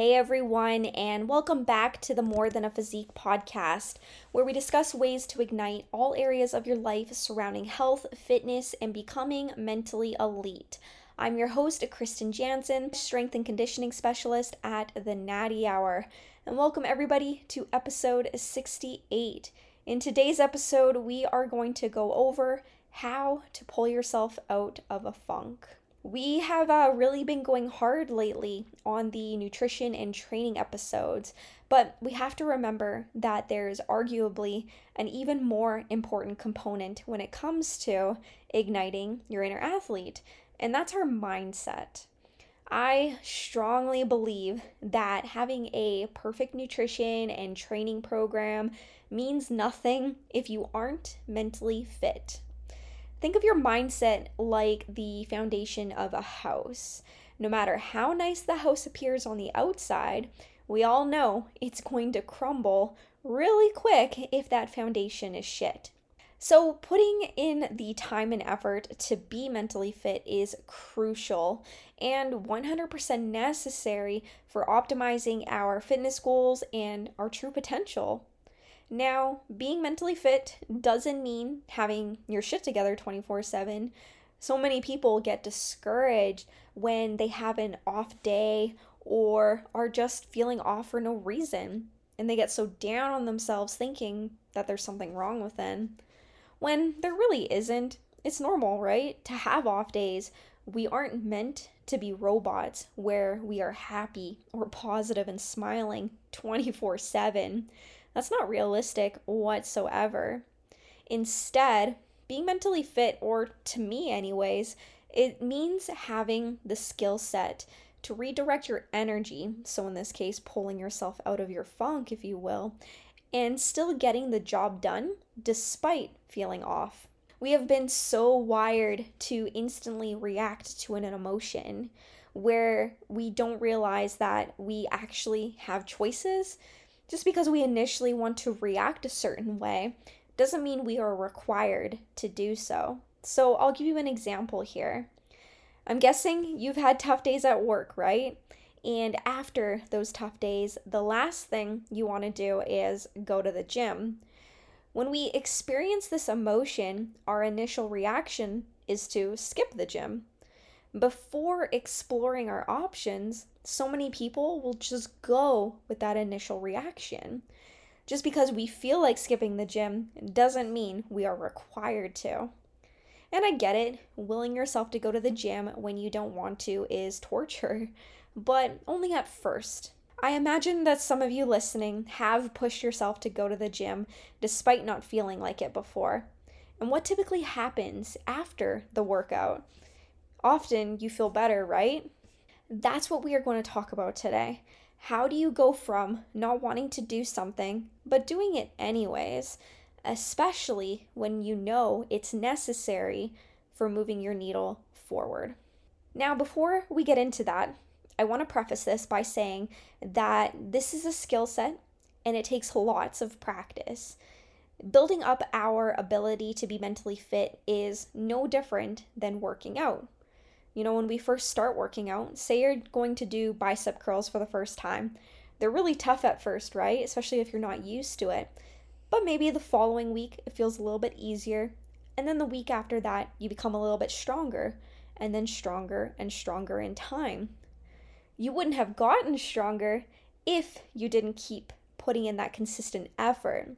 Hey everyone, and welcome back to the More Than a Physique podcast, where we discuss ways to ignite all areas of your life surrounding health, fitness, and becoming mentally elite. I'm your host, Kristen Jansen, strength and conditioning specialist at the Natty Hour, and welcome everybody to episode 68. In today's episode, we are going to go over how to pull yourself out of a funk. We have uh, really been going hard lately on the nutrition and training episodes, but we have to remember that there's arguably an even more important component when it comes to igniting your inner athlete, and that's our mindset. I strongly believe that having a perfect nutrition and training program means nothing if you aren't mentally fit. Think of your mindset like the foundation of a house. No matter how nice the house appears on the outside, we all know it's going to crumble really quick if that foundation is shit. So, putting in the time and effort to be mentally fit is crucial and 100% necessary for optimizing our fitness goals and our true potential. Now, being mentally fit doesn't mean having your shit together 24 7. So many people get discouraged when they have an off day or are just feeling off for no reason. And they get so down on themselves thinking that there's something wrong with them. When there really isn't. It's normal, right? To have off days. We aren't meant to be robots where we are happy or positive and smiling 24 7. That's not realistic whatsoever. Instead, being mentally fit, or to me, anyways, it means having the skill set to redirect your energy. So, in this case, pulling yourself out of your funk, if you will, and still getting the job done despite feeling off. We have been so wired to instantly react to an emotion where we don't realize that we actually have choices just because we initially want to react a certain way doesn't mean we are required to do so. So, I'll give you an example here. I'm guessing you've had tough days at work, right? And after those tough days, the last thing you want to do is go to the gym. When we experience this emotion, our initial reaction is to skip the gym. Before exploring our options, so many people will just go with that initial reaction. Just because we feel like skipping the gym doesn't mean we are required to. And I get it, willing yourself to go to the gym when you don't want to is torture, but only at first. I imagine that some of you listening have pushed yourself to go to the gym despite not feeling like it before. And what typically happens after the workout? Often you feel better, right? That's what we are going to talk about today. How do you go from not wanting to do something, but doing it anyways, especially when you know it's necessary for moving your needle forward? Now, before we get into that, I want to preface this by saying that this is a skill set and it takes lots of practice. Building up our ability to be mentally fit is no different than working out. You know, when we first start working out, say you're going to do bicep curls for the first time, they're really tough at first, right? Especially if you're not used to it. But maybe the following week it feels a little bit easier. And then the week after that, you become a little bit stronger, and then stronger and stronger in time. You wouldn't have gotten stronger if you didn't keep putting in that consistent effort.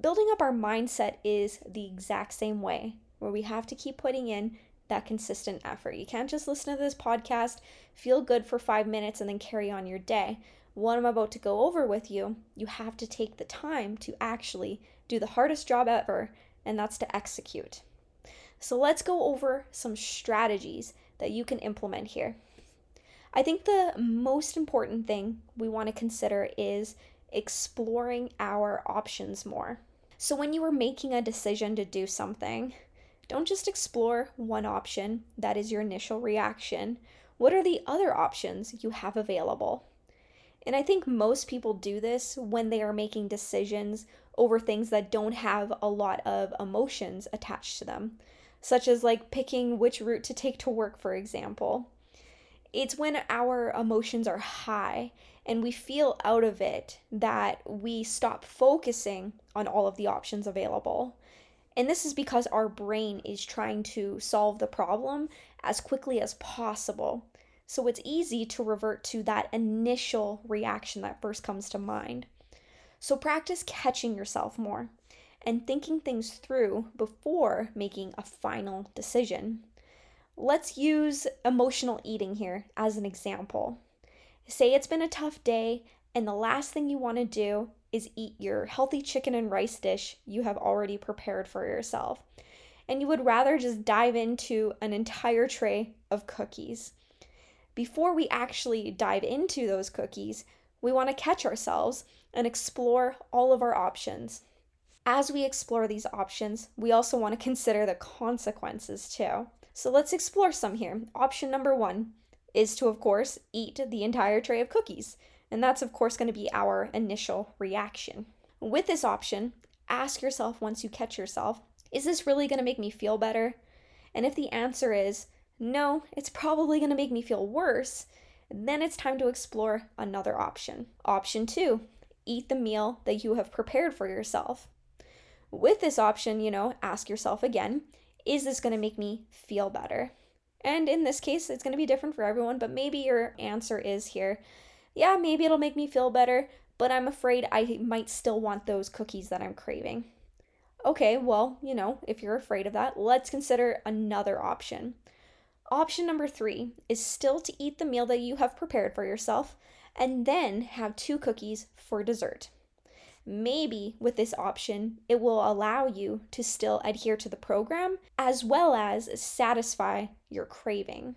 Building up our mindset is the exact same way, where we have to keep putting in that consistent effort. You can't just listen to this podcast, feel good for five minutes, and then carry on your day. What I'm about to go over with you, you have to take the time to actually do the hardest job ever, and that's to execute. So let's go over some strategies that you can implement here. I think the most important thing we want to consider is exploring our options more. So, when you are making a decision to do something, don't just explore one option that is your initial reaction. What are the other options you have available? And I think most people do this when they are making decisions over things that don't have a lot of emotions attached to them, such as like picking which route to take to work, for example. It's when our emotions are high and we feel out of it that we stop focusing on all of the options available. And this is because our brain is trying to solve the problem as quickly as possible. So it's easy to revert to that initial reaction that first comes to mind. So practice catching yourself more and thinking things through before making a final decision. Let's use emotional eating here as an example. Say it's been a tough day, and the last thing you want to do is eat your healthy chicken and rice dish you have already prepared for yourself. And you would rather just dive into an entire tray of cookies. Before we actually dive into those cookies, we want to catch ourselves and explore all of our options. As we explore these options, we also want to consider the consequences too. So let's explore some here. Option number one is to, of course, eat the entire tray of cookies. And that's, of course, going to be our initial reaction. With this option, ask yourself once you catch yourself is this really going to make me feel better? And if the answer is no, it's probably going to make me feel worse, then it's time to explore another option. Option two eat the meal that you have prepared for yourself. With this option, you know, ask yourself again is this going to make me feel better? And in this case, it's going to be different for everyone, but maybe your answer is here yeah, maybe it'll make me feel better, but I'm afraid I might still want those cookies that I'm craving. Okay, well, you know, if you're afraid of that, let's consider another option. Option number three is still to eat the meal that you have prepared for yourself and then have two cookies for dessert. Maybe with this option, it will allow you to still adhere to the program as well as satisfy your craving.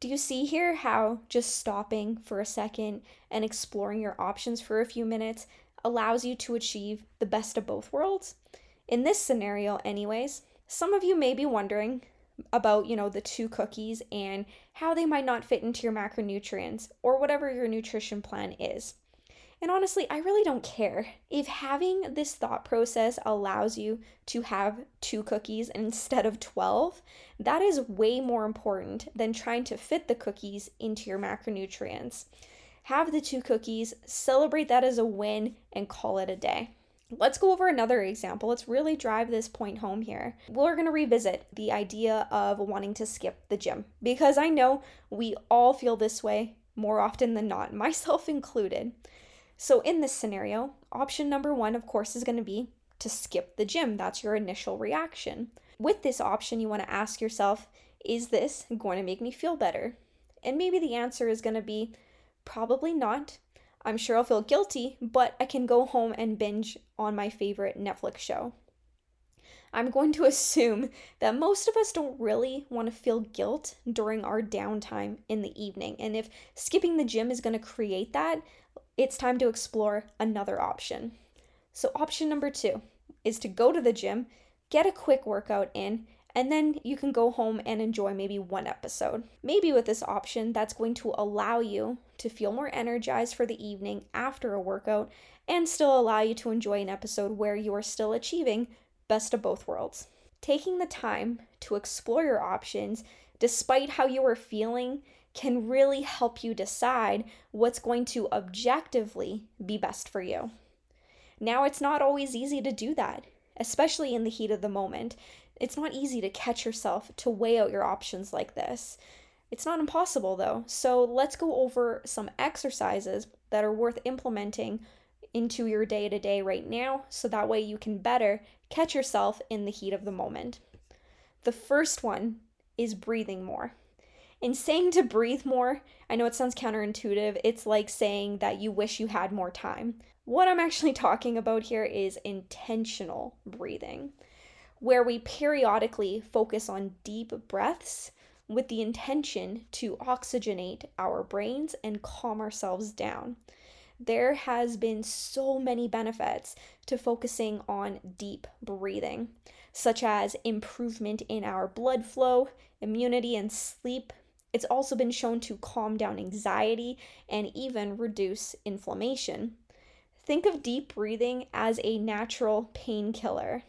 Do you see here how just stopping for a second and exploring your options for a few minutes allows you to achieve the best of both worlds? In this scenario, anyways, some of you may be wondering about, you know, the two cookies and how they might not fit into your macronutrients or whatever your nutrition plan is. And honestly, I really don't care. If having this thought process allows you to have two cookies instead of 12, that is way more important than trying to fit the cookies into your macronutrients. Have the two cookies, celebrate that as a win, and call it a day. Let's go over another example. Let's really drive this point home here. We're going to revisit the idea of wanting to skip the gym because I know we all feel this way more often than not, myself included. So, in this scenario, option number one, of course, is going to be to skip the gym. That's your initial reaction. With this option, you want to ask yourself, is this going to make me feel better? And maybe the answer is going to be probably not. I'm sure I'll feel guilty, but I can go home and binge on my favorite Netflix show. I'm going to assume that most of us don't really want to feel guilt during our downtime in the evening. And if skipping the gym is going to create that, it's time to explore another option. So, option number two is to go to the gym, get a quick workout in, and then you can go home and enjoy maybe one episode. Maybe with this option, that's going to allow you to feel more energized for the evening after a workout and still allow you to enjoy an episode where you are still achieving best of both worlds. Taking the time to explore your options despite how you are feeling can really help you decide what's going to objectively be best for you. Now, it's not always easy to do that, especially in the heat of the moment. It's not easy to catch yourself to weigh out your options like this. It's not impossible though, so let's go over some exercises that are worth implementing into your day to day right now so that way you can better catch yourself in the heat of the moment. The first one is breathing more. In saying to breathe more, I know it sounds counterintuitive. It's like saying that you wish you had more time. What I'm actually talking about here is intentional breathing, where we periodically focus on deep breaths with the intention to oxygenate our brains and calm ourselves down. there has been so many benefits to focusing on deep breathing, such as improvement in our blood flow, immunity, and sleep. It's also been shown to calm down anxiety and even reduce inflammation. Think of deep breathing as a natural painkiller.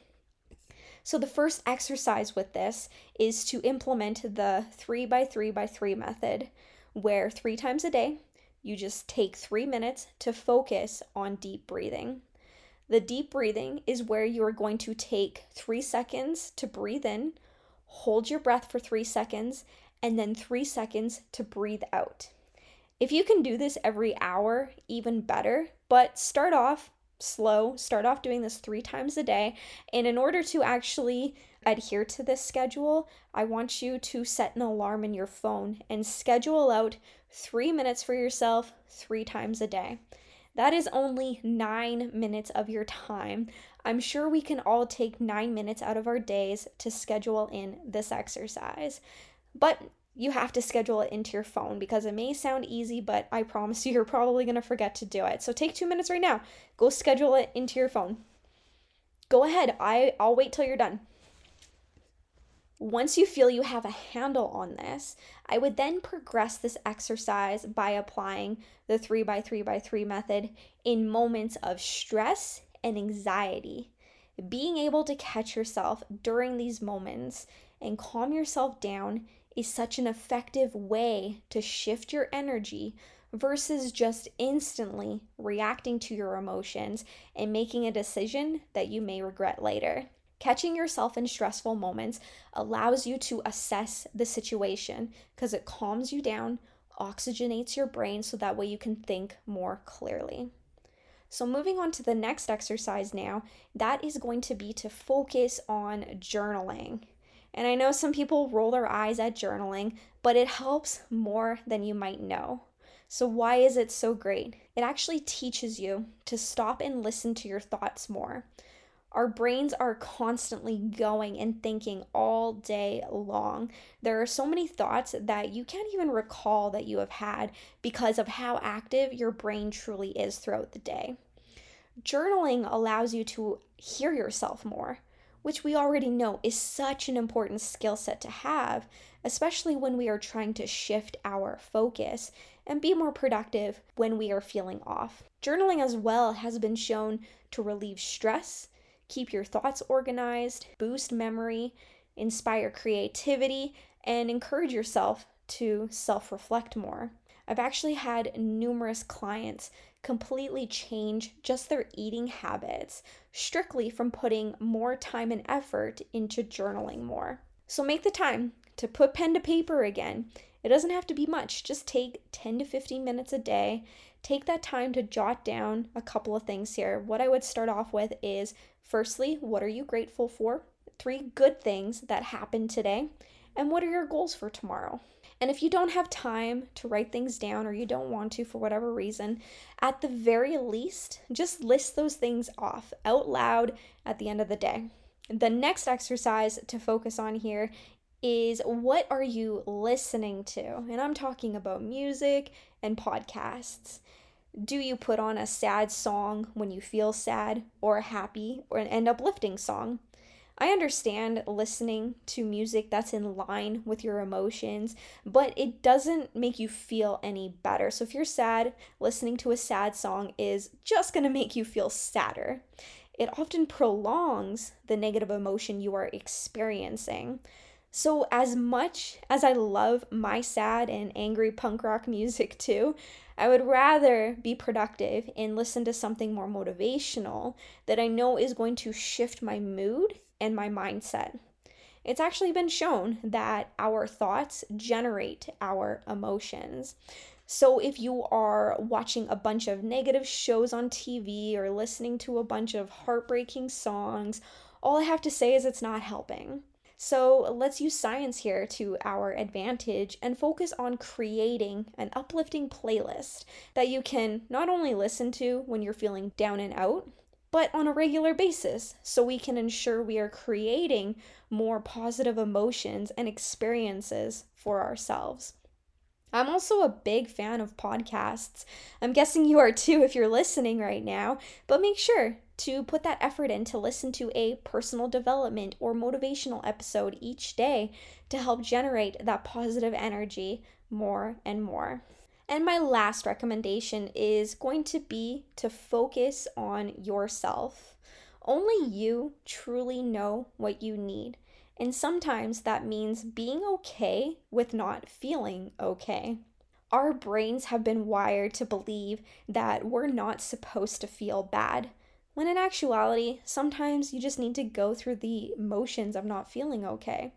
So, the first exercise with this is to implement the 3 by 3 by 3 method, where three times a day you just take three minutes to focus on deep breathing. The deep breathing is where you are going to take three seconds to breathe in, hold your breath for three seconds, and then three seconds to breathe out. If you can do this every hour, even better, but start off slow, start off doing this three times a day. And in order to actually adhere to this schedule, I want you to set an alarm in your phone and schedule out three minutes for yourself three times a day. That is only nine minutes of your time. I'm sure we can all take nine minutes out of our days to schedule in this exercise. But you have to schedule it into your phone because it may sound easy, but I promise you, you're probably going to forget to do it. So take two minutes right now. Go schedule it into your phone. Go ahead. I, I'll wait till you're done. Once you feel you have a handle on this, I would then progress this exercise by applying the 3 by 3 by 3 method in moments of stress and anxiety. Being able to catch yourself during these moments and calm yourself down is such an effective way to shift your energy versus just instantly reacting to your emotions and making a decision that you may regret later. Catching yourself in stressful moments allows you to assess the situation because it calms you down, oxygenates your brain so that way you can think more clearly. So, moving on to the next exercise now, that is going to be to focus on journaling. And I know some people roll their eyes at journaling, but it helps more than you might know. So, why is it so great? It actually teaches you to stop and listen to your thoughts more. Our brains are constantly going and thinking all day long. There are so many thoughts that you can't even recall that you have had because of how active your brain truly is throughout the day. Journaling allows you to hear yourself more, which we already know is such an important skill set to have, especially when we are trying to shift our focus and be more productive when we are feeling off. Journaling as well has been shown to relieve stress keep your thoughts organized, boost memory, inspire creativity, and encourage yourself to self reflect more. I've actually had numerous clients completely change just their eating habits strictly from putting more time and effort into journaling more. So make the time to put pen to paper again. It doesn't have to be much, just take 10 to 15 minutes a day. Take that time to jot down a couple of things here. What I would start off with is Firstly, what are you grateful for? Three good things that happened today. And what are your goals for tomorrow? And if you don't have time to write things down or you don't want to for whatever reason, at the very least, just list those things off out loud at the end of the day. The next exercise to focus on here is what are you listening to? And I'm talking about music and podcasts. Do you put on a sad song when you feel sad or a happy or an uplifting song? I understand listening to music that's in line with your emotions, but it doesn't make you feel any better. So if you're sad, listening to a sad song is just going to make you feel sadder. It often prolongs the negative emotion you are experiencing. So, as much as I love my sad and angry punk rock music too, I would rather be productive and listen to something more motivational that I know is going to shift my mood and my mindset. It's actually been shown that our thoughts generate our emotions. So, if you are watching a bunch of negative shows on TV or listening to a bunch of heartbreaking songs, all I have to say is it's not helping. So let's use science here to our advantage and focus on creating an uplifting playlist that you can not only listen to when you're feeling down and out, but on a regular basis so we can ensure we are creating more positive emotions and experiences for ourselves. I'm also a big fan of podcasts. I'm guessing you are too if you're listening right now, but make sure to put that effort in to listen to a personal development or motivational episode each day to help generate that positive energy more and more. And my last recommendation is going to be to focus on yourself. Only you truly know what you need. And sometimes that means being okay with not feeling okay. Our brains have been wired to believe that we're not supposed to feel bad, when in actuality, sometimes you just need to go through the motions of not feeling okay.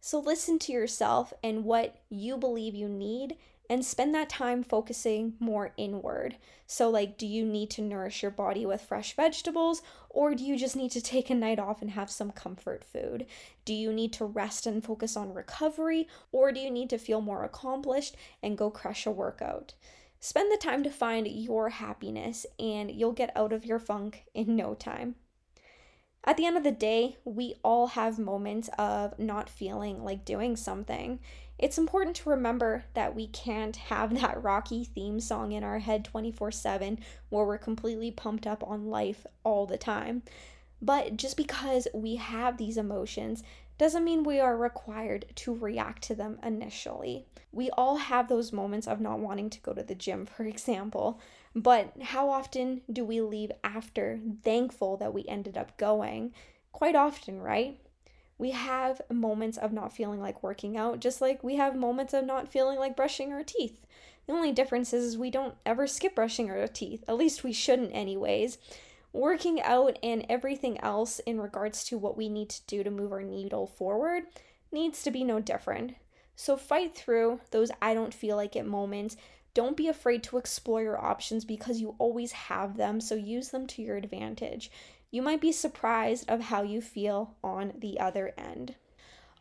So listen to yourself and what you believe you need and spend that time focusing more inward. So, like, do you need to nourish your body with fresh vegetables, or do you just need to take a night off and have some comfort food? Do you need to rest and focus on recovery, or do you need to feel more accomplished and go crush a workout? Spend the time to find your happiness, and you'll get out of your funk in no time. At the end of the day, we all have moments of not feeling like doing something. It's important to remember that we can't have that rocky theme song in our head 24 7 where we're completely pumped up on life all the time. But just because we have these emotions doesn't mean we are required to react to them initially. We all have those moments of not wanting to go to the gym, for example, but how often do we leave after thankful that we ended up going? Quite often, right? We have moments of not feeling like working out, just like we have moments of not feeling like brushing our teeth. The only difference is we don't ever skip brushing our teeth. At least we shouldn't, anyways working out and everything else in regards to what we need to do to move our needle forward needs to be no different. So fight through those I don't feel like it moments. Don't be afraid to explore your options because you always have them, so use them to your advantage. You might be surprised of how you feel on the other end.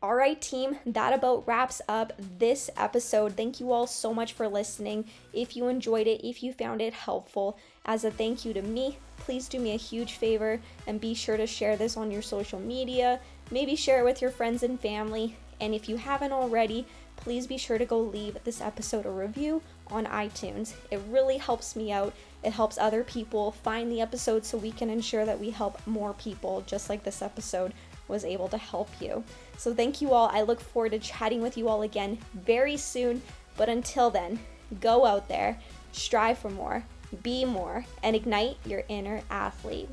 All right, team, that about wraps up this episode. Thank you all so much for listening. If you enjoyed it, if you found it helpful, as a thank you to me, please do me a huge favor and be sure to share this on your social media. Maybe share it with your friends and family. And if you haven't already, please be sure to go leave this episode a review on iTunes. It really helps me out. It helps other people find the episode so we can ensure that we help more people, just like this episode was able to help you. So, thank you all. I look forward to chatting with you all again very soon. But until then, go out there, strive for more, be more, and ignite your inner athlete.